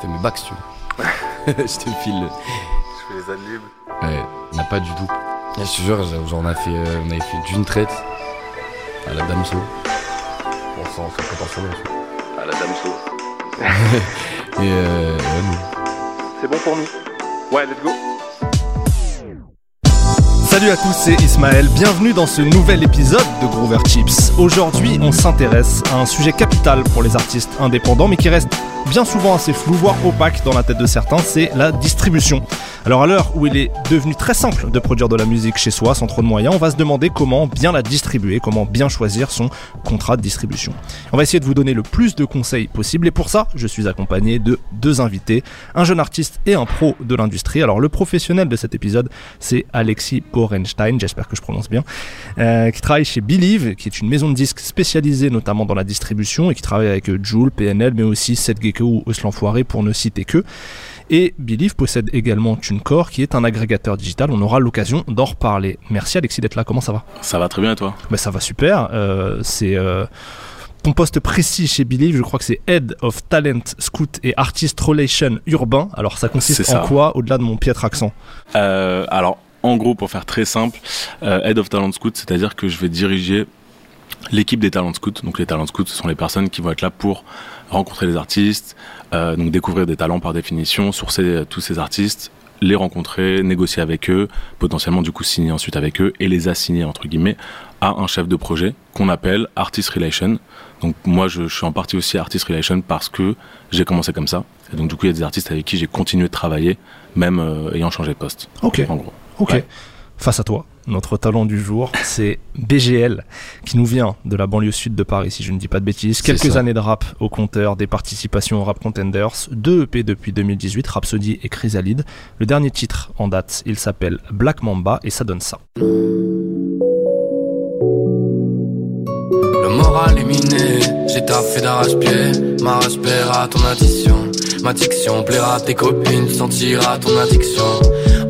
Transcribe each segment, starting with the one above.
Fais mes bacs si tu veux. je te file. Je fais les adlibs. Ouais, on n'a pas du tout. Je te jure, genre, on, a fait, euh, on avait fait d'une traite à la Damso. Bon ça peut pas À la Damso. Et euh, ouais. C'est bon pour nous Ouais, let's go. Salut à tous, c'est Ismaël. Bienvenue dans ce nouvel épisode de Groover Chips. Aujourd'hui, on s'intéresse à un sujet capital pour les artistes indépendants, mais qui reste bien souvent assez flou, voire opaque dans la tête de certains, c'est la distribution. Alors à l'heure où il est devenu très simple de produire de la musique chez soi sans trop de moyens, on va se demander comment bien la distribuer, comment bien choisir son contrat de distribution. On va essayer de vous donner le plus de conseils possible et pour ça, je suis accompagné de deux invités, un jeune artiste et un pro de l'industrie. Alors le professionnel de cet épisode, c'est Alexis Borenstein, j'espère que je prononce bien, euh, qui travaille chez Believe, qui est une maison de disques spécialisée notamment dans la distribution et qui travaille avec Joule, PNL, mais aussi Seth Gecko ou Eus l'Enfoiré pour ne citer que. Et Believe possède également TuneCore qui est un agrégateur digital. On aura l'occasion d'en reparler. Merci Alexis d'être là. Comment ça va? Ça va très bien et toi? Bah, Ça va super. Euh, c'est. euh, ton poste précis chez Believe, je crois que c'est Head of Talent, Scout et Artist Relation Urbain. Alors ça consiste en quoi au-delà de mon piètre accent? Euh, Alors, en gros, pour faire très simple, euh, Head of Talent Scout, c'est-à-dire que je vais diriger l'équipe des Talent Scouts. Donc les Talent Scouts, ce sont les personnes qui vont être là pour rencontrer les artistes, euh, donc découvrir des talents par définition, sourcer euh, tous ces artistes, les rencontrer, négocier avec eux, potentiellement du coup signer ensuite avec eux et les assigner entre guillemets à un chef de projet qu'on appelle Artist Relation. Donc moi je, je suis en partie aussi Artist Relation parce que j'ai commencé comme ça. Et donc du coup il y a des artistes avec qui j'ai continué de travailler, même euh, ayant changé de poste. Ok. En gros. Ok. Ouais. Face à toi, notre talent du jour, c'est BGL, qui nous vient de la banlieue sud de Paris, si je ne dis pas de bêtises. Quelques ça. années de rap au compteur, des participations au Rap Contenders, deux EP depuis 2018, Rhapsody et Chrysalide. Le dernier titre en date, il s'appelle Black Mamba et ça donne ça. Le moral est miné, j'ai taffé d'arrache-pied. Ma rage paiera ton addition. Ma diction plaira à tes copines, tu sentiras ton addiction.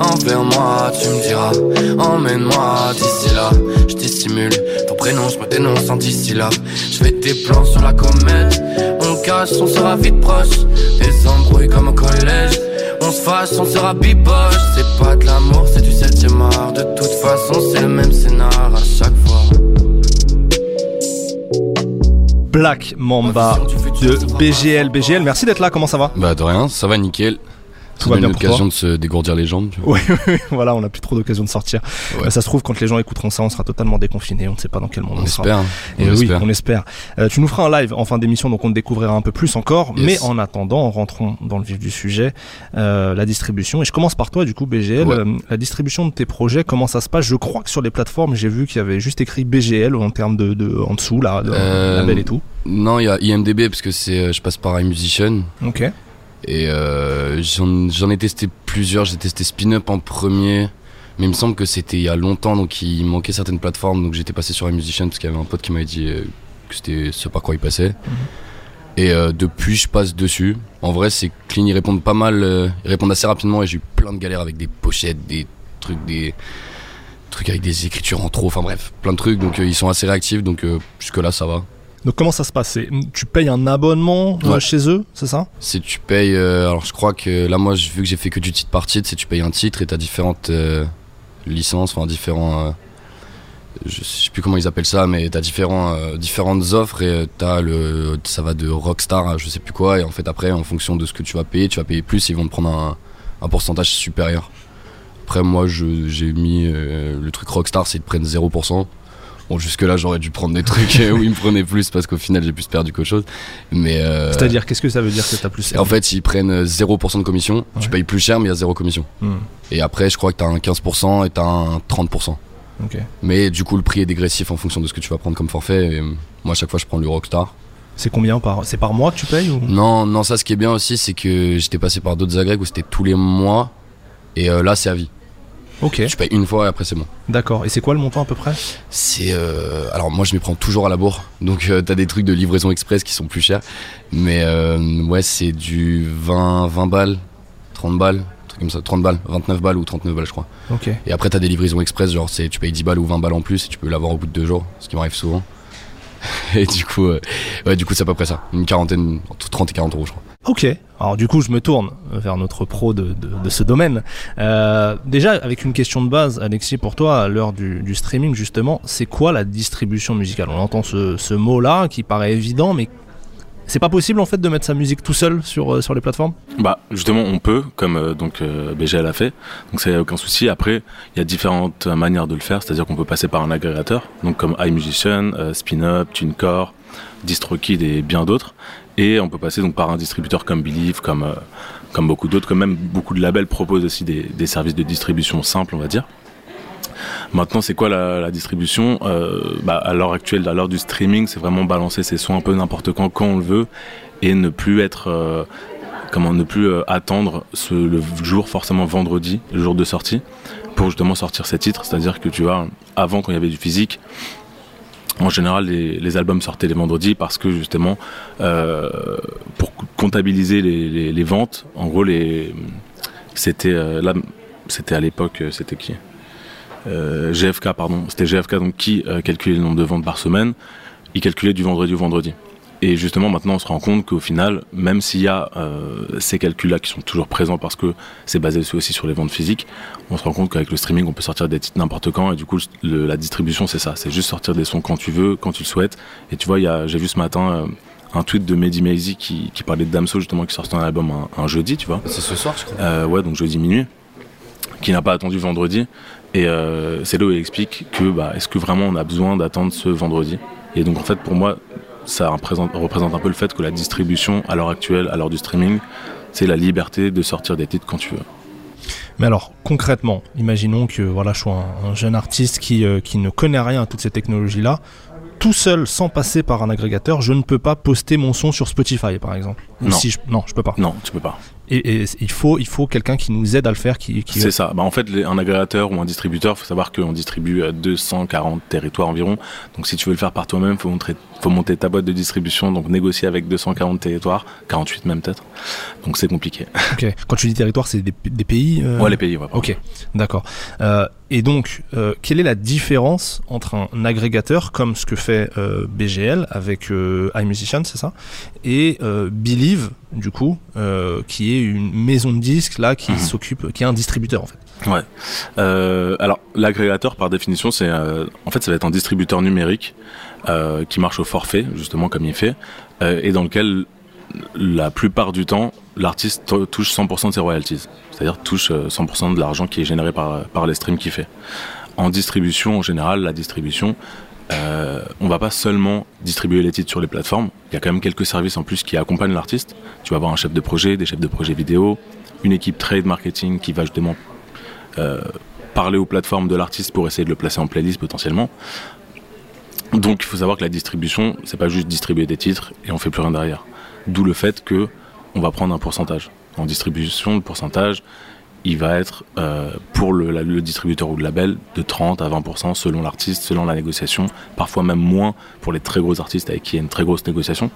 Envers moi, tu me diras, emmène-moi d'ici là. Je dissimule ton prénom, je me dénonce en d'ici là. Je fais des plans sur la comète, on cache, on sera vite proche. Des embrouilles comme au collège. On se fâche, on sera bipoche. C'est pas de l'amour, c'est du 7 art. De toute façon, c'est le même scénar à chaque fois. Black Mamba de BGL. BGL, merci d'être là, comment ça va? Bah de rien, ça va nickel. Tout va bien une pour occasion de se dégourdir les jambes. Tu vois. Oui, oui, voilà, on n'a plus trop d'occasion de sortir. Ouais. Euh, ça se trouve, quand les gens écouteront ça, on sera totalement déconfinés, on ne sait pas dans quel monde on, On sera. Et on oui, espère. on espère. Euh, tu nous feras un live en fin d'émission, donc on te découvrira un peu plus encore. Yes. Mais en attendant, rentrons dans le vif du sujet, euh, la distribution. Et je commence par toi, du coup, BGL. Ouais. Euh, la distribution de tes projets, comment ça se passe? Je crois que sur les plateformes, j'ai vu qu'il y avait juste écrit BGL en termes de, de en dessous, là, de label et tout. Non, il y a IMDB parce que c'est, je passe par iMusician Ok. Et euh, j'en ai testé plusieurs. J'ai testé Spin-Up en premier, mais il me semble que c'était il y a longtemps, donc il manquait certaines plateformes, donc j'étais passé sur iMusician parce qu'il y avait un pote qui m'avait dit euh, que c'était ce par quoi il passait. Et euh, depuis, je passe dessus. En vrai, c'est clean, ils répondent pas mal, euh, ils répondent assez rapidement et j'ai eu plein de galères avec des pochettes, des trucs, des trucs avec des écritures en trop, enfin bref, plein de trucs. Donc euh, ils sont assez réactifs, donc jusque là ça va. Donc comment ça se passe? Tu payes un abonnement euh, Ouais. chez eux, c'est ça? C'est tu payes. euh, alors je crois que là, moi, vu que j'ai fait que du titre par titre, c'est tu payes un titre et t'as différentes euh, licences, enfin différents. euh, je sais plus comment ils appellent ça, mais t'as différents, euh, différentes offres et t'as le, ça va de Rockstar à je sais plus quoi. Et en fait, après, en fonction de ce que tu vas payer, tu vas payer plus, ils vont te prendre un, un pourcentage supérieur. Après, moi, j'ai mis le truc Rockstar, c'est te prennent 0%. Bon, jusque-là, j'aurais dû prendre des trucs où ils me prenaient plus parce qu'au final, j'ai plus perdu qu'autre chose. Mais. euh, C'est-à-dire, qu'est-ce que ça veut dire que t'as plus en fait, ils prennent euh, 0% de commission. Tu payes plus cher, mais il y a zéro commission. Hmm, Et après, je crois que t'as un 15% et t'as un 30%. ok. Mais du coup, le prix est dégressif en fonction de ce que tu vas prendre comme forfait. Et, euh, moi, à chaque fois, je prends le Rockstar. C'est combien par C'est par mois que tu payes ou? Non, non, ça ce qui est bien aussi, c'est que j'étais passé par d'autres agrègues où c'était tous les mois. Et euh, là, c'est à vie. Ok. Tu payes une fois et après c'est bon. D'accord. Et c'est quoi le montant à peu près? C'est euh, alors moi je m'y prends toujours à la bourre, donc euh, t'as des trucs de livraison express qui sont plus chers, mais euh, ouais c'est du 20 20 balles, 30 balles, un truc comme ça, 30 balles, 29 balles ou 39 balles je crois. Ok. Et après t'as des livraisons express genre c'est tu payes 10 balles ou 20 balles en plus et tu peux l'avoir au bout de deux jours, ce qui m'arrive souvent. Et du coup euh, ouais du coup c'est à peu près ça, une quarantaine entre 30 et 40 euros je crois. Ok. Alors du coup, je me tourne vers notre pro de, de, de ce domaine. Euh, déjà, avec une question de base, Alexis, pour toi, à l'heure du, du streaming, justement, c'est quoi la distribution musicale? On entend ce, ce mot-là qui paraît évident, mais c'est pas possible en fait de mettre sa musique tout seul sur, euh, sur les plateformes? Bah justement on peut, comme euh, donc euh, BGL a fait, donc ça a aucun souci. Après il y a différentes manières de le faire, c'est-à-dire qu'on peut passer par un agrégateur, donc comme iMusician, euh, SpinUp, TuneCore, DistroKid et bien d'autres, et on peut passer donc par un distributeur comme Believe, comme euh, comme beaucoup d'autres, comme même beaucoup de labels proposent aussi des, des services de distribution simples, on va dire. Maintenant, c'est quoi la, distribution? Euh, bah, À l'heure actuelle, à l'heure du streaming, c'est vraiment balancer ses sons un peu n'importe quand, quand on le veut, et ne plus être, euh, comment, ne plus attendre ce, le jour forcément vendredi, le jour de sortie, pour justement sortir ses titres. C'est-à-dire que tu vois, avant quand il y avait du physique, en général, les, albums sortaient les vendredis parce que justement, euh, pour comptabiliser les, ventes, en gros, les, c'était euh, là, c'était à l'époque, euh, c'était qui? GFK, pardon. C'était GFK donc qui calculait le nombre de ventes par semaine. Il calculait du vendredi au vendredi. Et justement, maintenant, on se rend compte qu'au final, même s'il y a euh, ces calculs-là qui sont toujours présents parce que c'est basé aussi sur les ventes physiques, on se rend compte qu'avec le streaming, on peut sortir des titres n'importe quand. Et du coup, le- la distribution, c'est ça. C'est juste sortir des sons quand tu veux, quand tu le souhaites. Et tu vois, j'ai vu ce matin euh, un tweet de Mehdi Maizi qui, qui parlait de Damso, justement, qui sortait un album un, un jeudi, tu vois. C'est ce soir je crois. Euh, ouais, donc jeudi minuit, qui n'a pas attendu vendredi. Et c'est là où il explique que bah, est-ce que vraiment on a besoin d'attendre ce vendredi? Et donc en fait pour moi, ça représente, représente un peu le fait que la distribution à l'heure actuelle, à l'heure du streaming, c'est la liberté de sortir des titres quand tu veux. Mais alors, concrètement, imaginons que voilà, je sois un, un jeune artiste qui, euh, qui ne connaît rien à toutes ces technologies-là. Tout seul, sans passer par un agrégateur, je ne peux pas poster mon son sur Spotify, par exemple. Non. Si je, non, je peux pas. Non, tu peux pas. Et, et il faut, il faut quelqu'un qui nous aide à le faire. Qui, qui... C'est ça. Bah, en fait, les- un agrégateur ou un distributeur, faut savoir qu'on distribue à 240 territoires environ. Donc, si tu veux le faire par toi-même, faut montrer, faut monter ta boîte de distribution, donc négocier avec 240 territoires, 48 même peut-être. Donc, c'est compliqué. Ok. Quand tu dis territoire, c'est des, des pays. euh, Ouais, les pays, ouais. Ok, d'accord. Euh, et donc, euh, quelle est la différence entre un agrégateur comme ce que fait euh, BGL avec iMusician, c'est ça, et Believe, du coup, qui est une maison de disques là qui Mhm. s'occupe, qui est un distributeur en fait? Ouais. Euh, alors l'agrégateur par définition c'est euh, en fait ça va être un distributeur numérique euh, qui marche au forfait justement comme il fait euh, et dans lequel la plupart du temps l'artiste touche 100% de ses royalties, c'est-à-dire touche euh, 100% de l'argent qui est généré par par les streams qu'il fait. En distribution en général la distribution euh, on va pas seulement distribuer les titres sur les plateformes, il y a quand même quelques services en plus qui accompagnent l'artiste. Tu vas avoir un chef de projet, des chefs de projet vidéo, une équipe trade marketing qui va justement euh, parler aux plateformes de l'artiste pour essayer de le placer en playlist potentiellement. Donc il faut savoir que la distribution, c'est pas juste distribuer des titres et on fait plus rien derrière. D'où le fait que on va prendre un pourcentage. En distribution, le pourcentage, il va être euh, pour le, distributeur ou le label de 30 à 20% selon l'artiste, selon la négociation, parfois même moins pour les très gros artistes avec qui il y a une très grosse négociation.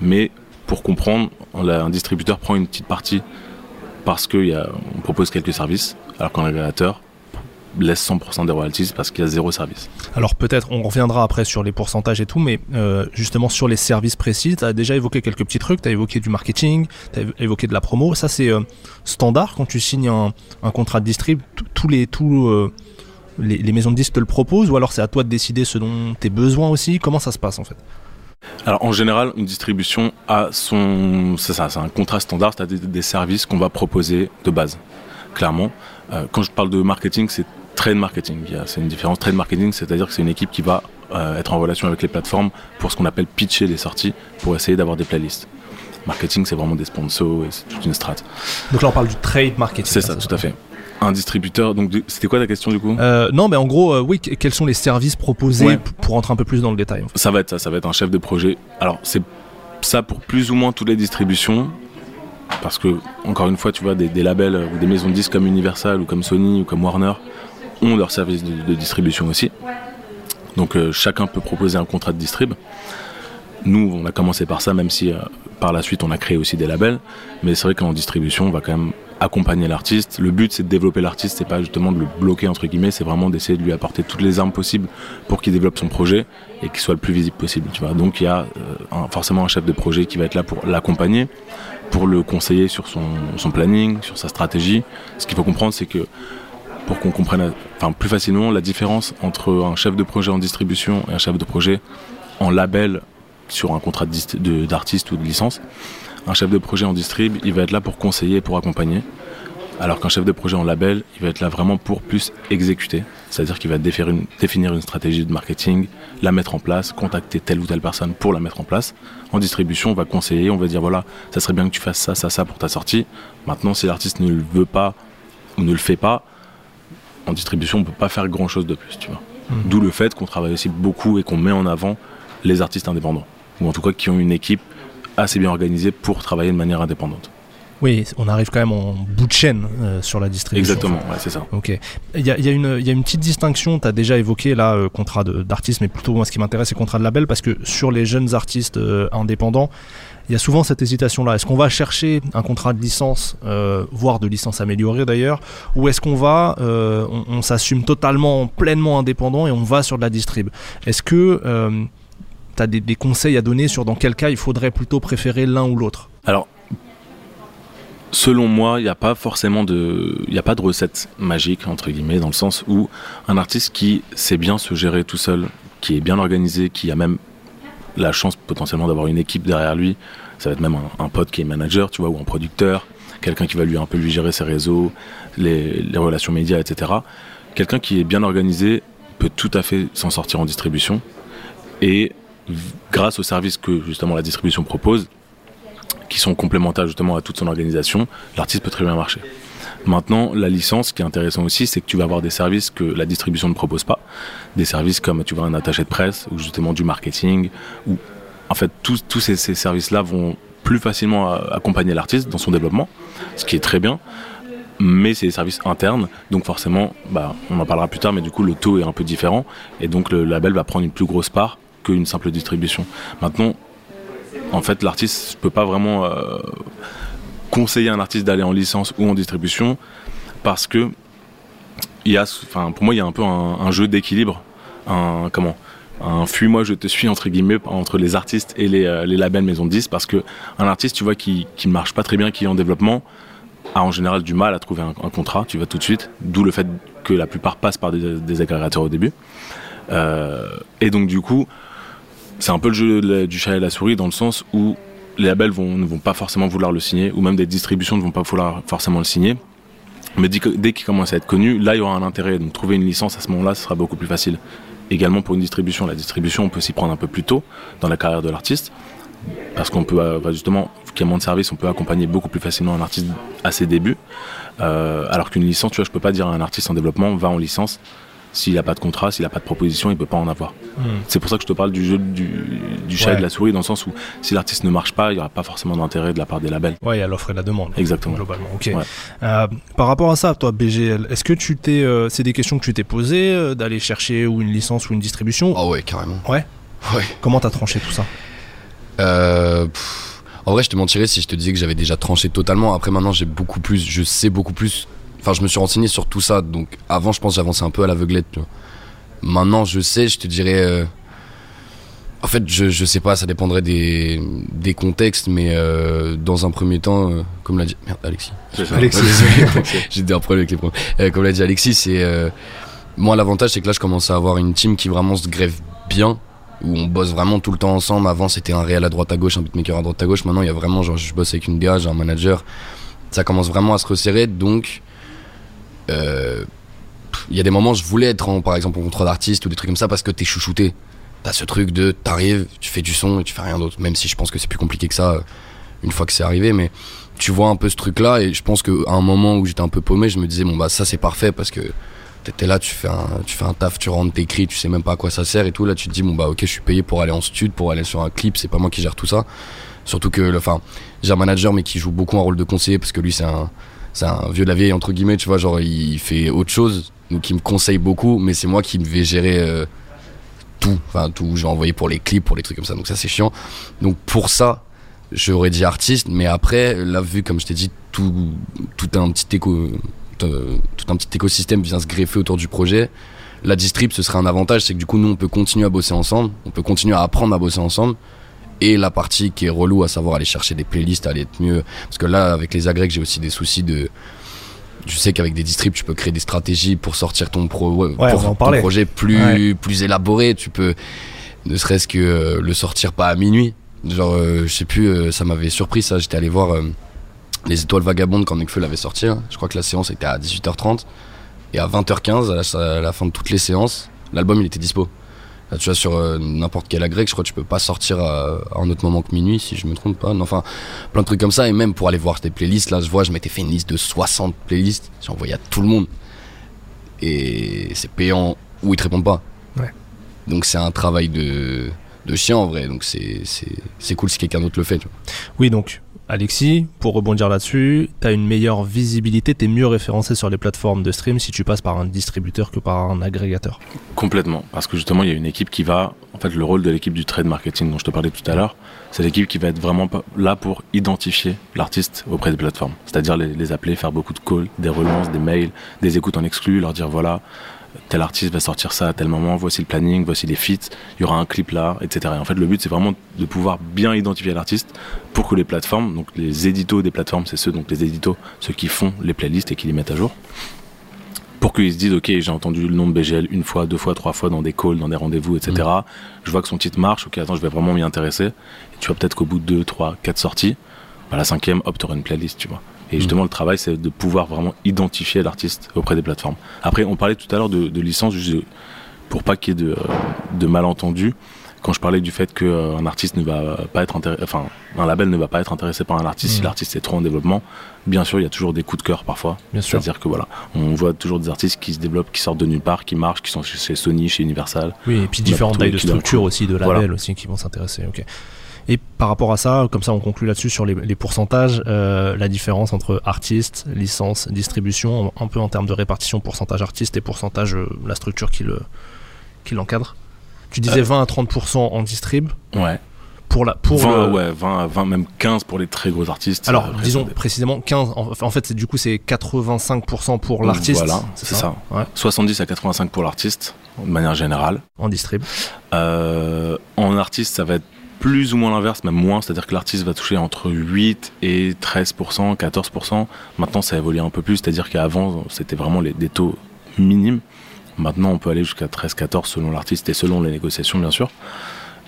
Mais pour comprendre, un distributeur prend une petite partie parce qu'on propose quelques services, alors qu'un agrégateur laisse 100% des royalties parce qu'il y a zéro service. Alors peut-être, on reviendra après sur les pourcentages et tout, mais euh, justement sur les services précis, tu as déjà évoqué quelques petits trucs, tu as évoqué du marketing, tu as évoqué de la promo, ça c'est euh, standard quand tu signes un, un contrat de distrib, tous- les, euh, les, les maisons de disques te le proposent, ou alors c'est à toi de décider ce dont tes besoins aussi, comment ça se passe en fait? Alors en général, une distribution a son, c'est ça, c'est un contrat standard, c'est-à-dire des services qu'on va proposer de base. Clairement, Euh, quand je parle de marketing, c'est trade marketing. C'est une différence. Trade marketing, c'est-à-dire que c'est une équipe qui va euh, être en relation avec les plateformes pour ce qu'on appelle pitcher les sorties, pour essayer d'avoir des playlists. Marketing, c'est vraiment des sponsors et c'est toute une strate. Donc là on parle du trade marketing. C'est ça, tout à fait. Un distributeur. Donc, c'était quoi ta question du coup? Euh, non, mais en gros, euh, oui, que- quels sont les services proposés Ouais. pour rentrer un peu plus dans le détail en fait. Ça va être ça, ça va être un chef de projet. Alors c'est ça pour plus ou moins toutes les distributions. Parce que, encore une fois, tu vois, des, labels ou des maisons de disques comme Universal ou comme Sony ou comme Warner ont leur service de, distribution aussi. Donc euh, chacun peut proposer un contrat de distrib. Nous, on a commencé par ça, même si euh, par la suite on a créé aussi des labels. Mais c'est vrai qu'en distribution, on va quand même accompagner l'artiste. Le but, c'est de développer l'artiste, c'est pas justement de le bloquer entre guillemets, c'est vraiment d'essayer de lui apporter toutes les armes possibles pour qu'il développe son projet et qu'il soit le plus visible possible. Tu vois. Donc il y a euh, forcément un chef de projet qui va être là pour l'accompagner, pour le conseiller sur son, son planning, sur sa stratégie. Ce qu'il faut comprendre, c'est que pour qu'on comprenne enfin, plus facilement la différence entre un chef de projet en distribution et un chef de projet en label sur un contrat d'artiste ou de licence. Un chef de projet en distrib, il va être là pour conseiller, pour accompagner. Alors qu'un chef de projet en label, il va être là vraiment pour plus exécuter. C'est-à-dire qu'il va définir une, définir une stratégie de marketing, la mettre en place, contacter telle ou telle personne pour la mettre en place. En distribution, on va conseiller, on va dire voilà, ça serait bien que tu fasses ça, ça, ça pour ta sortie. Maintenant, si l'artiste ne le veut pas ou ne le fait pas, en distribution, on ne peut pas faire grand-chose de plus, tu vois. Mmh. D'où le fait qu'on travaille aussi beaucoup et qu'on met en avant les artistes indépendants ou en tout cas qui ont une équipe assez bien organisée pour travailler de manière indépendante. Oui, on arrive quand même en bout de chaîne euh, sur la distribution. Exactement, ouais, c'est ça. Ok. Il y a, y, a y a, une petite distinction, tu as déjà évoqué là, euh, contrat d'artiste, mais plutôt moi ce qui m'intéresse c'est contrat de label, parce que sur les jeunes artistes euh, indépendants, il y a souvent cette hésitation-là. Est-ce qu'on va chercher un contrat de licence, voire de licence améliorée d'ailleurs, ou est-ce qu'on va, on, on s'assume totalement, pleinement indépendant et on va sur de la distrib? Est-ce que tu as des, conseils à donner sur dans quel cas il faudrait plutôt préférer l'un ou l'autre? Alors, selon moi, il n'y a pas forcément de, il a pas de recette magique entre guillemets dans le sens où un artiste qui sait bien se gérer tout seul, qui est bien organisé, qui a même la chance potentiellement d'avoir une équipe derrière lui, ça va être même un, pote qui est manager, tu vois, ou un producteur, quelqu'un qui va lui un peu lui gérer ses réseaux, les, les relations médias, etc. Quelqu'un qui est bien organisé peut tout à fait s'en sortir en distribution et grâce aux services que justement la distribution propose, qui sont complémentaires justement à toute son organisation, l'artiste peut très bien marcher. Maintenant, la licence, ce qui est intéressant aussi, c'est que tu vas avoir des services que la distribution ne propose pas. Des services comme tu vois un attaché de presse ou justement du marketing. Ou en fait, tous, ces, services-là vont plus facilement accompagner l'artiste dans son développement, ce qui est très bien. Mais c'est des services internes, donc forcément, bah, on en parlera plus tard, mais du coup le taux est un peu différent, et donc le label va prendre une plus grosse part qu'une simple distribution. Maintenant, en fait, l'artiste ne peut pas vraiment euh, conseiller un artiste d'aller en licence ou en distribution parce que y a, enfin, pour moi, il y a un peu un, jeu d'équilibre, un comment, un fuis-moi, je te suis entre guillemets entre les artistes et les, euh, les labels maison de 10 parce que un artiste, tu vois, qui ne marche pas très bien, qui est en développement, a en général du mal à trouver un, contrat, tu vois tout de suite, d'où le fait que la plupart passent par des, des agrégateurs au début. Euh, et donc du coup, c'est un peu le jeu du chat et la souris dans le sens où les labels ne vont pas forcément vouloir le signer, ou même des distributions ne vont pas vouloir forcément le signer. Mais dès qu'il commence à être connu, là il y aura un intérêt. Donc trouver une licence à ce moment-là, ce sera beaucoup plus facile. Également pour une distribution, la distribution, on peut s'y prendre un peu plus tôt dans la carrière de l'artiste. Parce qu'on peut, euh, justement, qu'il y a moins de services, on peut accompagner beaucoup plus facilement un artiste à ses débuts. Euh, alors qu'une licence, tu vois, je peux pas dire à un artiste en développement, va en licence s'il n'a pas de contrat, s'il n'a pas de proposition, il ne peut pas en avoir. Hmm. C'est pour ça que je te parle du jeu du, chat et de la souris, dans le sens où si l'artiste ne marche pas, il n'y aura pas forcément d'intérêt de la part des labels. Ouais, il y a l'offre et la demande. Exactement. Globalement, ok. Euh, par rapport à ça, toi, BGL, est-ce que tu t'es. Euh, c'est des questions que tu t'es posées, euh, d'aller chercher ou une licence ou une distribution? Ah ouais, carrément. Ouais Ouais. Comment t'as tranché tout ça? En vrai, je te mentirais si je te disais que j'avais déjà tranché totalement. Après, maintenant, j'ai beaucoup plus. Je sais beaucoup plus Enfin, je me suis renseigné sur tout ça. Donc, avant, je pense j'avançais un peu à l'aveuglette. Maintenant, je sais, je te dirais. Euh, en fait, je, je sais pas, ça dépendrait des, des contextes, mais euh, dans un premier temps, euh, comme l'a dit. Merde, Alexis. Alexis. J'ai un problème avec les problèmes. comme l'a dit Alexis, c'est. moi, l'avantage, c'est que là, je commence à avoir une team qui vraiment se grève bien, où on bosse vraiment tout le temps ensemble. Avant, c'était un réel à droite à gauche, un beatmaker à droite à gauche. Maintenant, il y a vraiment, genre, je bosse avec une DA, j'ai un manager. Ça commence vraiment à se resserrer, donc il y a des moments je voulais être en, par exemple en contrat d'artiste ou des trucs comme ça parce que t'es chouchouté. T'as ce truc de t'arrives, tu fais du son et tu fais rien d'autre. Même si je pense que c'est plus compliqué que ça euh, une fois que c'est arrivé, mais tu vois un peu ce truc là et je pense qu'à un moment où j'étais un peu paumé, je me disais bon bah ça c'est parfait parce que T'es là, tu fais, un, taf, tu rentres, t'écris, tu sais même pas à quoi ça sert et tout. Là, tu te dis, bon, bah, ok, je suis payé pour aller en stud, pour aller sur un clip, c'est pas moi qui gère tout ça. Surtout que, enfin, j'ai un manager, mais qui joue beaucoup un rôle de conseiller parce que lui, c'est un, c'est un vieux de la vieille, entre guillemets, tu vois, genre, il fait autre chose, donc il me conseille beaucoup, mais c'est moi qui vais gérer euh, tout. Enfin, tout, j'ai envoyé pour les clips, pour les trucs comme ça, donc ça, c'est chiant. Donc, pour ça, j'aurais dit artiste, mais après, là, vu, comme je t'ai dit, tout, tout un petit écho euh, tout un petit écosystème vient se greffer autour du projet. La distrib, ce serait un avantage, c'est que du coup, nous, on peut continuer à bosser ensemble, on peut continuer à apprendre à bosser ensemble. Et la partie qui est relou, à savoir aller chercher des playlists, aller être mieux. Parce que là, avec les agrègues, j'ai aussi des soucis de. Je sais qu'avec des distribs, tu peux créer des stratégies pour sortir ton, pro... pour ton projet plus, plus élaboré. Tu peux, ne serait-ce que euh, le sortir pas à minuit. Genre, euh, je sais plus, ça m'avait surpris ça. J'étais allé voir les Étoiles Vagabondes quand Nekfeu l'avait sorti. Hein. Je crois que la séance était à 18h30. Et à 20h15, à la, fin de toutes les séances, l'album il était dispo. Tu vois, sur euh, n'importe quel agrég, je crois que tu peux pas sortir à, un autre moment que minuit, si je me trompe pas. enfin, plein de trucs comme ça. Et même pour aller voir tes playlists, là, je vois, je m'étais fait une liste de 60 playlists. J'ai envoyé à tout le monde. Et c'est payant ou ils te répondent pas. Ouais. Donc c'est un travail de, de chien en vrai. Donc c'est cool si quelqu'un d'autre le fait. Oui, donc Alexis, pour rebondir là-dessus, tu as une meilleure visibilité, tu es mieux référencé sur les plateformes de stream si tu passes par un distributeur que par un agrégateur. Complètement, parce que justement, il y a une équipe qui va, en fait, le rôle de l'équipe du trade marketing dont je te parlais tout à l'heure, c'est l'équipe qui va être vraiment là pour identifier l'artiste auprès des plateformes. C'est-à-dire les, les, appeler, faire beaucoup de calls, des relances, des mails, des écoutes en exclu, leur dire voilà, tel artiste va sortir ça à tel moment, voici le planning, voici les feats, il y aura un clip là, etc. Et en fait, le but, c'est vraiment de pouvoir bien identifier l'artiste pour que les plateformes, donc les éditos des plateformes, c'est ceux, donc les éditos, ceux qui font les playlists et qui les mettent à jour, pour qu'ils se disent, ok, j'ai entendu le nom de BGL une fois, deux fois, trois fois dans des calls, dans des rendez-vous, etc. Mm. Je vois que son titre marche, ok, attends, je vais vraiment m'y intéresser. Et tu vois peut-être qu'au bout de deux, trois, quatre sorties, bah, la cinquième, hop, une playlist, tu vois. Et justement, le travail, c'est de pouvoir vraiment identifier l'artiste auprès des plateformes. Après, on parlait tout à l'heure de, de licence, pour pas qu'il y ait de, de malentendus. Quand je parlais du fait qu'un euh, artiste ne va pas être intéressé, enfin, un label ne va pas être intéressé par un artiste si mmh. l'artiste est trop en développement, bien sûr, il y a toujours des coups de cœur parfois. C'est-à-dire que voilà, on voit toujours des artistes qui se développent, qui sortent de nulle part, qui marchent, qui sont chez Sony, chez Universal. Oui, et puis différentes tailles de structure aussi, de labels aussi qui vont s'intéresser. Ok. Et par rapport à ça, comme ça on conclut là-dessus sur les, pourcentages, euh, la différence entre artiste, licence, distribution, un peu en termes de répartition pourcentage artiste et pourcentage euh, la structure qui le qui l'encadre. Tu disais 20 euh. à 30% en distrib. Ouais. Pour la, pour 20, ouais, 20, 20, même 15 pour les très gros artistes. Alors, disons précisément 15. En, fait, du coup, c'est 85% pour l'artiste. Voilà, c'est ça. 70 à 85 pour l'artiste, de manière générale. En distrib. en artiste, ça va être plus ou moins l'inverse, même moins, c'est-à-dire que l'artiste va toucher entre 8 et 13%, 14%. Maintenant, ça évolue un peu plus, c'est-à-dire qu'avant, c'était vraiment les, des taux minimes. Maintenant, on peut aller jusqu'à 13, 14 selon l'artiste et selon les négociations, bien sûr.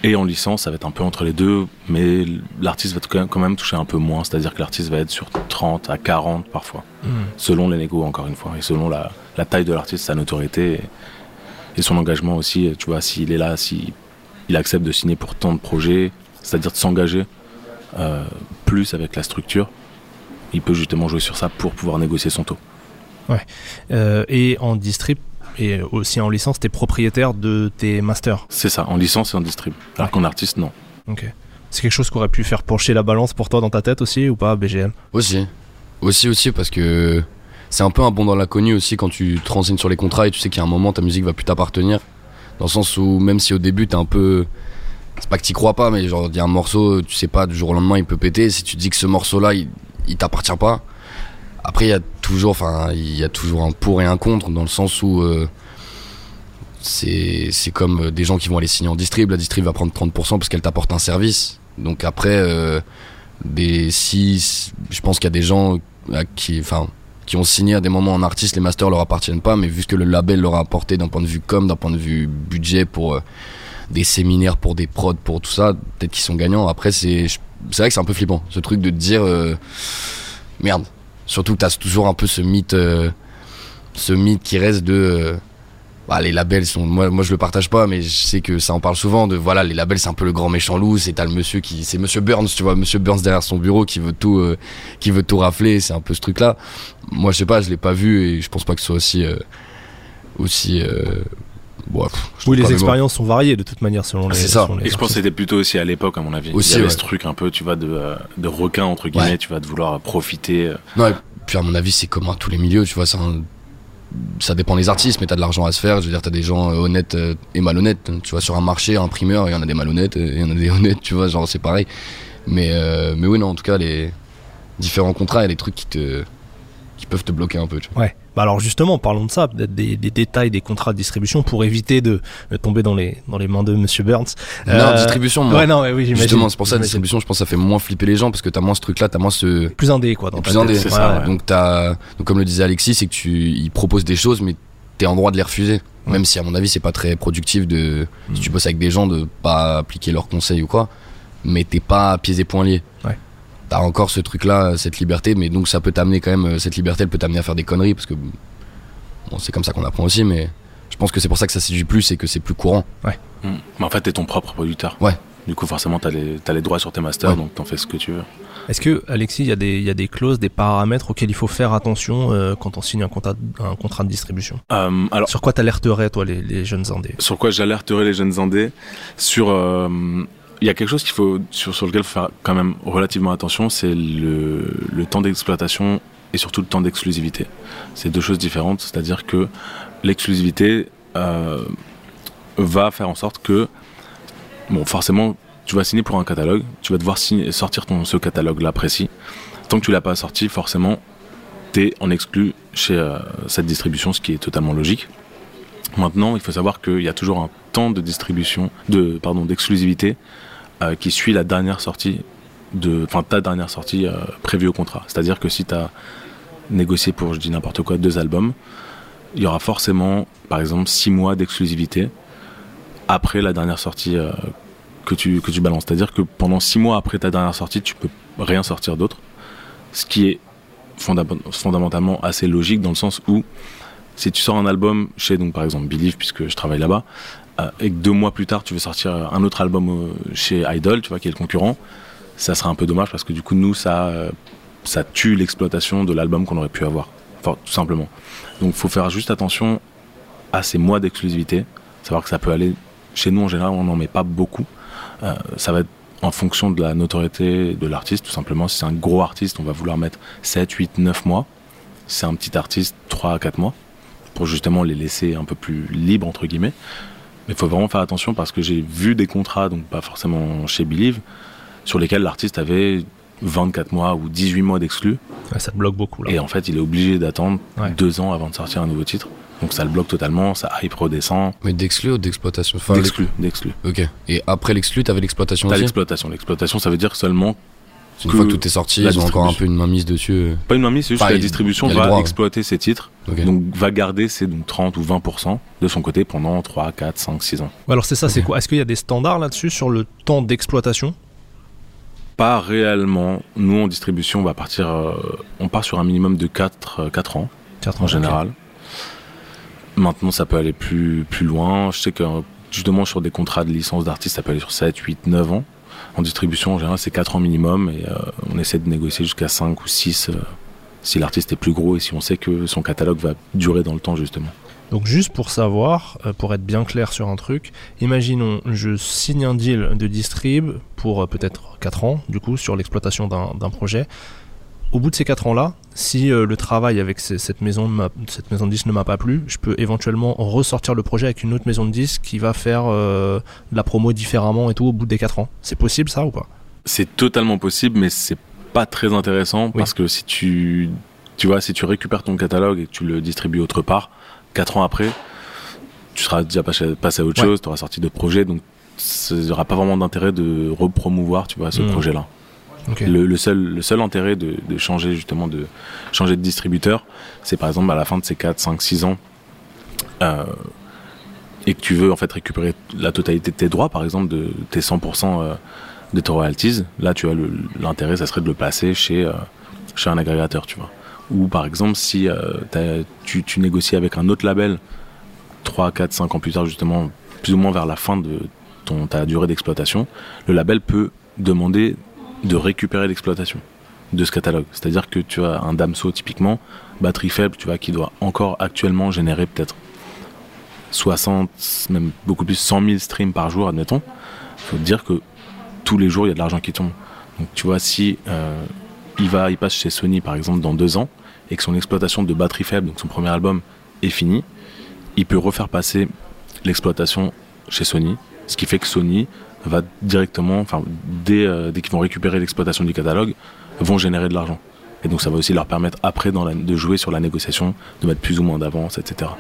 Et en licence, ça va être un peu entre les deux, mais l'artiste va quand même toucher un peu moins, c'est-à-dire que l'artiste va être sur 30 à 40 parfois, hmm. selon les négos, encore une fois, et selon la, taille de l'artiste, sa notoriété et, et, son engagement aussi. Tu vois, s'il est là, s'il il accepte de signer pour tant de projets, c'est-à-dire de s'engager euh, plus avec la structure. Il peut justement jouer sur ça pour pouvoir négocier son taux. Ouais. Euh, et en distrib et aussi en licence, tu es propriétaire de tes masters C'est ça, en licence et en distrib. Alors qu'en artiste, non. Ok. C'est quelque chose qui aurait pu faire pencher la balance pour toi dans ta tête aussi ou pas, BGM Aussi. Aussi, aussi, parce que c'est un peu un bon dans l'inconnu aussi quand tu te renseignes sur les contrats et tu sais qu'il y a un moment ta musique va plus t'appartenir. Dans le sens où même si au début t'es un peu c'est pas que t'y crois pas mais genre il y a un morceau tu sais pas du jour au lendemain il peut péter. Si tu dis que ce morceau là il, t'appartient pas après il y a toujours enfin il y a toujours un pour et un contre dans le sens où euh, c'est comme des gens qui vont aller signer en distrib. La distrib va prendre 30% parce qu'elle t'apporte un service. Donc après euh, des si je pense qu'il y a des gens qui enfin qui ont signé à des moments en artiste, les masters leur appartiennent pas, mais vu que le label leur a apporté d'un point de vue com, d'un point de vue budget pour euh, des séminaires, pour des prods, pour tout ça, peut-être qu'ils sont gagnants. Après, c'est vrai que c'est un peu flippant, ce truc de dire euh, merde. Surtout que t'as toujours un peu ce mythe, euh, ce mythe qui reste de bah, les labels sont moi moi je le partage pas mais je sais que ça en parle souvent de voilà les labels c'est un peu le grand méchant loup c'est t'as le monsieur qui c'est monsieur Burns tu vois monsieur Burns derrière son bureau qui veut tout euh, qui veut tout rafler c'est un peu ce truc là moi je sais pas je l'ai pas vu et je pense pas que ce soit aussi euh, aussi. Bon, oui, les expériences sont variées de toute manière selon ah, les. C'est ça. et je pense que c'était plutôt aussi à l'époque, à mon avis. Aussi, Il y avait ouais. ce truc un peu, tu vois, de, de requin entre guillemets, tu vas de vouloir profiter. Non, et puis à mon avis, c'est commun à tous les milieux, tu vois. c'est un- Ça dépend des artistes, mais t'as de l'argent à se faire. Je veux dire, t'as des gens euh, honnêtes euh, et malhonnêtes. Tu vois, sur un marché, un imprimeur, il y en a des malhonnêtes, et il y en a des honnêtes, tu vois, genre c'est pareil. Mais, euh, mais oui, non, en tout cas, les différents contrats, il y a des trucs qui te. qui peuvent te bloquer un peu, tu vois. Ouais. Bah alors justement, parlons de ça, peut-être des, des détails des contrats de distribution pour éviter de, de tomber dans les dans les mains de Monsieur Burns. Non, Euh, distribution, moi. Ouais, non, ouais, oui, j'imagine. Justement, c'est pour ça, la distribution, je pense que ça fait moins flipper les gens parce que t'as moins ce truc-là, t'as moins ce. Plus indé quoi. Dans plus indé. C'est ça, Ouais. Donc, t'as, donc, comme le disait Alexis, c'est que tu, ils proposent des choses, mais t'es en droit de les refuser. Ouais. Même si, à mon avis, c'est pas très productif de, si tu bosses avec des gens, de pas appliquer leurs conseils ou quoi. Mais t'es pas pieds et poings liés. Ouais. T'as encore ce truc-là, cette liberté, mais donc ça peut t'amener quand même, cette liberté, elle peut t'amener à faire des conneries parce que, bon, c'est comme ça qu'on apprend aussi, mais je pense que c'est pour ça que ça séduit plus et que c'est plus courant. Mm. Mais en fait, t'es ton propre producteur. Ouais. Du coup, forcément, t'as les, t'as les droits sur tes masters, Ouais. donc t'en fais ce que tu veux. Est-ce que Alexis, il y a des y a des clauses, des paramètres auxquels il faut faire attention euh, quand on signe un contrat un contrat de distribution? Euh, alors, Sur quoi t'alerterais toi les, les jeunes indés? Sur quoi j'alerterai les jeunes indés? Sur. euh, Il y a quelque chose qu'il faut, sur, sur lequel faire quand même relativement attention, c'est le, temps d'exploitation et surtout le temps d'exclusivité. C'est deux choses différentes, c'est-à-dire que l'exclusivité euh, va faire en sorte que, bon, forcément, tu vas signer pour un catalogue, tu vas devoir sortir ton, ce catalogue-là précis. Tant que tu l'as pas sorti, forcément, tu es en exclu chez euh, cette distribution, ce qui est totalement logique. Maintenant, il faut savoir qu'il y a toujours un temps de distribution, de pardon, d'exclusivité euh, qui suit la dernière sortie de, ta dernière sortie euh, prévue au contrat. C'est-à-dire que si tu as négocié pour, je dis n'importe quoi, deux albums, il y aura forcément, par exemple, six mois d'exclusivité après la dernière sortie euh, que tu balances. C'est-à-dire que pendant six mois après ta dernière sortie, tu peux rien sortir d'autre, ce qui est fonda- fondamentalement assez logique dans le sens où si tu sors un album chez donc par exemple Believe puisque je travaille là-bas et que deux mois plus tard tu veux sortir un autre album euh, chez Idol tu vois qui est le concurrent ça serait un peu dommage parce que du coup nous ça euh, ça tue l'exploitation de l'album qu'on aurait pu avoir. Enfin tout simplement. Donc faut faire juste attention à ces mois d'exclusivité savoir que ça peut aller. Chez nous en général on n'en met pas beaucoup. Euh, ça va être en fonction de la notoriété de l'artiste tout simplement. Si c'est un gros artiste on va vouloir mettre 7, 8, 9 mois. Si c'est un petit artiste 3 à 4 mois pour justement les laisser un peu plus libres entre guillemets. Mais il faut vraiment faire attention parce que j'ai vu des contrats, donc pas forcément chez Believe, sur lesquels l'artiste avait 24 mois ou 18 mois d'exclus. Ouais, Ça te bloque beaucoup là. Et en fait, il est obligé d'attendre Ouais. deux ans avant de sortir un nouveau titre. Donc ça le bloque totalement, ça hype redescend. Mais d'exclus ou d'exploitation? Enfin, D'exclus, d'exclus. Ok. Et après l'exclus, t'avais l'exploitation T'as l'exploitation. L'exploitation, ça veut dire seulement Une que fois que tout est sorti, la ils ont encore un distribution. peu une mainmise dessus. euh. pas une mainmise, c'est juste Enfin, que la distribution va droits, ouais. exploiter ses titres, donc va garder ses donc, 30 ou 20% de son côté pendant 3, 4, 5, 6 ans. Ouais, alors c'est ça, c'est quoi? Est-ce qu'il y a des standards là-dessus sur le temps d'exploitation? Pas réellement. Nous, en distribution, on va partir, euh, on part sur un minimum de 4, 4 ans, Quatre en ans, général. Maintenant, ça peut aller plus, plus loin. Je sais que, euh, justement, sur des contrats de licence d'artiste, ça peut aller sur 7, 8, 9 ans. En distribution, en général, c'est 4 ans minimum et euh, on essaie de négocier jusqu'à 5 ou 6 euh, si l'artiste est plus gros et si on sait que son catalogue va durer dans le temps, justement. Donc juste pour savoir, euh, pour être bien clair sur un truc, imaginons je signe un deal de distrib pour peut-être 4 ans, du coup, sur l'exploitation d'un projet. Au bout de ces 4 ans-là, si euh, le travail avec ces- cette, maison de ma- cette maison de disque ne m'a pas plu, je peux éventuellement ressortir le projet avec une autre maison de disque qui va faire euh, de la promo différemment et tout au bout des 4 ans. C'est possible ça ou pas? C'est totalement possible, mais c'est pas très intéressant Oui. parce que si tu, tu vois, si tu récupères ton catalogue et que tu le distribues autre part, 4 ans après, tu seras déjà passé, passé à autre Ouais. chose, tu auras sorti d'autres projets, donc il n'y aura pas vraiment d'intérêt de repromouvoir, tu vois, ce Mhm. projet-là. Le, seul, le seul intérêt de, changer justement de changer de distributeur, c'est par exemple à la fin de ces 4, 5, 6 ans, euh, et que tu veux en fait récupérer la totalité de tes droits, par exemple de tes 100% euh, de tes royalties, là tu as l'intérêt, ça serait de le placer chez, euh, chez un agrégateur, tu vois. Ou par exemple si tu, tu négocies avec un autre label 3, 4, 5 ans plus tard justement, plus ou moins vers la fin de ton, ta durée d'exploitation, le label peut demander de récupérer l'exploitation de ce catalogue. C'est-à-dire que tu as un Damso typiquement, batterie faible, tu vois, qui doit encore actuellement générer peut-être 60, même beaucoup plus, 100 000 streams par jour, admettons, il faut dire que tous les jours, il y a de l'argent qui tombe. Donc tu vois, si euh, il, va, il passe chez Sony, par exemple, dans deux ans, et que son exploitation de batterie faible, donc son premier album, est finie, il peut refaire passer l'exploitation chez Sony, ce qui fait que Sony va directement, enfin, dès, euh, dès qu'ils vont récupérer l'exploitation du catalogue, vont générer de l'argent. Et donc ça va aussi leur permettre après dans la, de jouer sur la négociation, de mettre plus ou moins d'avance, etc.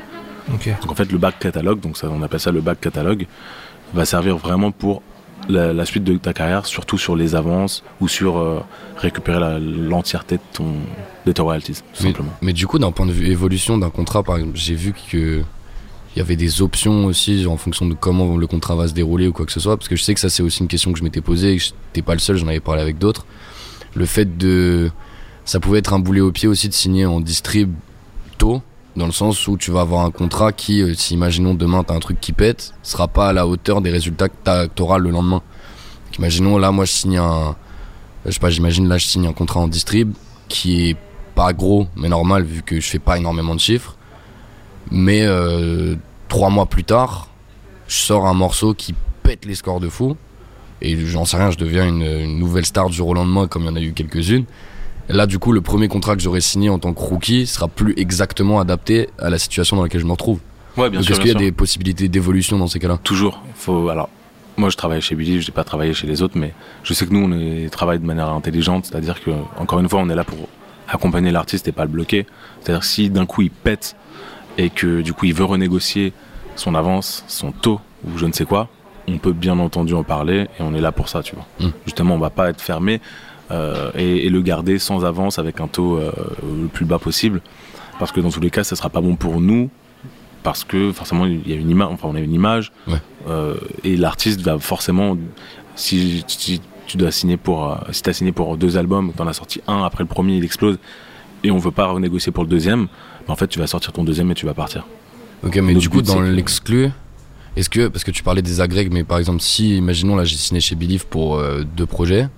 Donc en fait le back catalogue, donc ça, on appelle ça le back catalogue, va servir vraiment pour la, suite de ta carrière, surtout sur les avances ou sur euh, récupérer l'entièreté de, ton, de tes royalties, tout mais, simplement. Mais du coup, d'un point de vue évolution d'un contrat, par exemple, j'ai vu que il y avait des options aussi en fonction de comment le contrat va se dérouler ou quoi que ce soit parce que je sais que ça c'est aussi une question que je m'étais posée et que j'étais pas le seul j'en avais parlé avec d'autres. Le fait de ça pouvait être un boulet au pied aussi de signer en distrib tôt dans le sens où tu vas avoir un contrat qui euh, si imaginons demain t'as un truc qui pète sera pas à la hauteur des résultats que t'auras le lendemain. Imaginons là moi je signe un je sais pas j'imagine là je signe un contrat en distrib qui est pas gros mais normal vu que je fais pas énormément de chiffres mais euh, trois mois plus tard, je sors un morceau qui pète les scores de fou. Et j'en sais rien, je deviens une, nouvelle star du jour au lendemain, comme il y en a eu quelques-unes. Là, du coup, le premier contrat que j'aurais signé en tant que rookie sera plus exactement adapté à la situation dans laquelle je me retrouve. Ouais, bien Donc, sûr. est-ce qu'il y a des possibilités d'évolution dans ces cas-là? Toujours. Faut, alors, moi, je travaille chez Billy, je n'ai pas travaillé chez les autres, mais je sais que nous, on est, travaille de manière intelligente, c'est-à-dire que, encore une fois, on est là pour accompagner l'artiste et pas le bloquer. C'est-à-dire si d'un coup il pète et que du coup il veut renégocier son avance, son taux ou je ne sais quoi, on peut bien entendu en parler et on est là pour ça, tu vois. Mm. Justement, on va pas être fermé euh, et, et le garder sans avance avec un taux euh, le plus bas possible parce que dans tous les cas, ça sera pas bon pour nous parce que forcément il y a une image, enfin on a une image Ouais. euh, et l'artiste va forcément si, si tu dois signer pour si t'as signé pour deux albums, t'en as sorti un après le premier il explose et on veut pas renégocier pour le deuxième, bah, en fait tu vas sortir ton deuxième et tu vas partir. Ok, mais du coup, but, dans l'exclu, est-ce que, parce que tu parlais des agrègues, mais par exemple, si, imaginons, là, j'ai signé chez Believe pour euh, deux projets,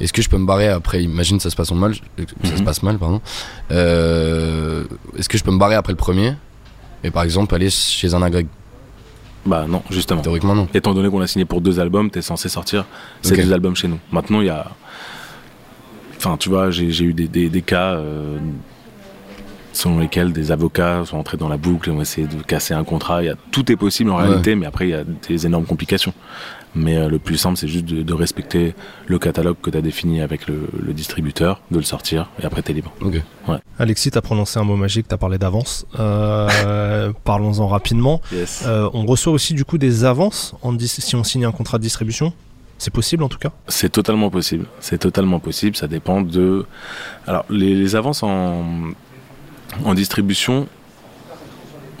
est-ce que je peux me barrer après, imagine, ça se passe mal, ça se Mhm. passe mal, pardon, euh, est-ce que je peux me barrer après le premier, et par exemple, aller chez un agrègue Bah non, justement. Théoriquement, non. Étant donné qu'on a signé pour deux albums, t'es censé sortir ces deux albums chez nous. Maintenant, il y a. Enfin, tu vois, j'ai eu des, des- des cas euh, selon lesquels des avocats sont entrés dans la boucle et ont essayé de casser un contrat. Il y a, tout est possible en Ouais. réalité, mais après, il y a des énormes complications. Mais euh, le plus simple, c'est juste de, de respecter le catalogue que tu as défini avec le, le distributeur, de le sortir, et après, t'es libre. Ok. Alexis, t'as prononcé un mot magique, t'as parlé d'avance. Euh, Parlons-en rapidement. Yes. Euh, on reçoit aussi du coup des avances en si on signe un contrat de distribution? C'est possible en tout cas C'est totalement possible. C'est totalement possible. Ça dépend de. Alors, les, avances en, distribution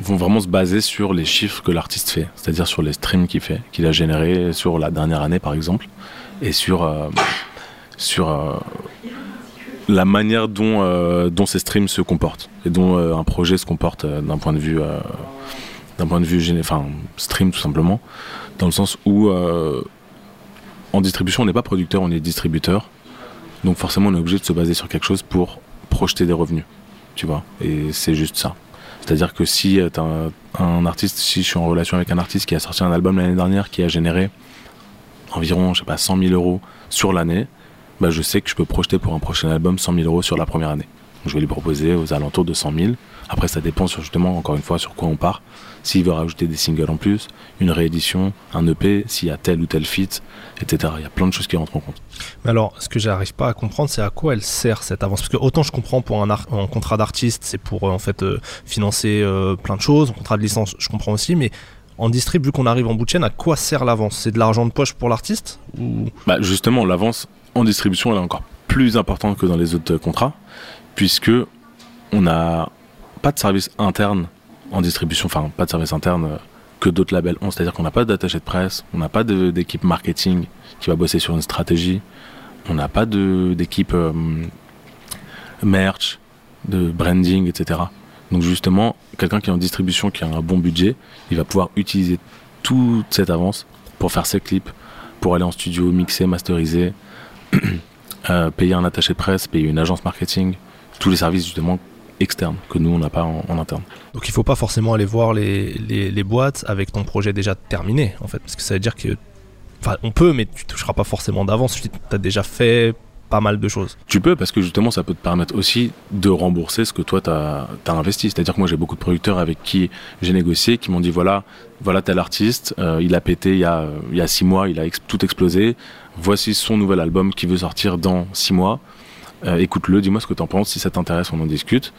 vont vraiment se baser sur les chiffres que l'artiste fait, c'est-à-dire sur les streams qu'il fait, qu'il a générés sur la dernière année, par exemple, et sur euh, sur euh, la manière dont euh, dont ces streams se comportent et dont un projet se comporte d'un point de vue d'un point de vue enfin stream tout simplement, dans le sens où en distribution, on n'est pas producteur, on est distributeur. Donc forcément, on est obligé de se baser sur quelque chose pour projeter des revenus. Tu vois Et c'est juste ça. C'est-à-dire que si tu un, un artiste, si je suis en relation avec un artiste qui a sorti un album l'année dernière qui a généré environ, je sais pas, 100 000 euros sur l'année, bah je sais que je peux projeter pour un prochain album 100 000 euros sur la première année. Je vais lui proposer aux alentours de 100 000. Après, ça dépend sur, justement, encore une fois, sur quoi on part. S'il veut rajouter des singles en plus, une réédition, un EP, s'il y a tel ou tel feat, etc. Il y a plein de choses qui rentrent en compte. Mais alors, ce que j'arrive pas à comprendre, c'est à quoi elle sert cette avance? Parce que autant je comprends pour un, contrat d'artiste, c'est pour euh, en fait euh, financer euh, plein de choses. Un contrat de licence, je comprends aussi, mais en distrib, vu qu'on arrive en bout de chaîne, à quoi sert l'avance? C'est de l'argent de poche pour l'artiste ou? Bah justement, l'avance en distribution elle est encore plus importante que dans les autres contrats, puisque on n'a pas de service interne en distribution, enfin pas de service interne euh, que d'autres labels ont. C'est-à-dire qu'on n'a pas d'attaché de presse, on n'a pas d'équipe marketing qui va bosser sur une stratégie, on n'a pas d'équipe euh, merch, de branding, etc. Donc justement, quelqu'un qui est en distribution, qui a un bon budget, il va pouvoir utiliser toute cette avance pour faire ses clips, pour aller en studio, mixer, masteriser, euh, payer un attaché de presse, payer une agence marketing, tous les services justement externe que nous on n'a pas en, interne. Donc il faut pas forcément aller voir les, les, boîtes avec ton projet déjà terminé en fait, parce que ça veut dire que, enfin on peut, mais tu toucheras pas forcément d'avance. Tu as déjà fait pas mal de choses. Tu peux parce que justement ça peut te permettre aussi de rembourser ce que toi tu as, investi. C'est-à-dire que moi j'ai beaucoup de producteurs avec qui j'ai négocié qui m'ont dit voilà, voilà tel artiste, euh, il a pété il y a, il y a six mois, il a tout explosé. Voici son nouvel album qui veut sortir dans six mois. Euh, écoute-le, dis-moi ce que tu en penses, si ça t'intéresse on en discute.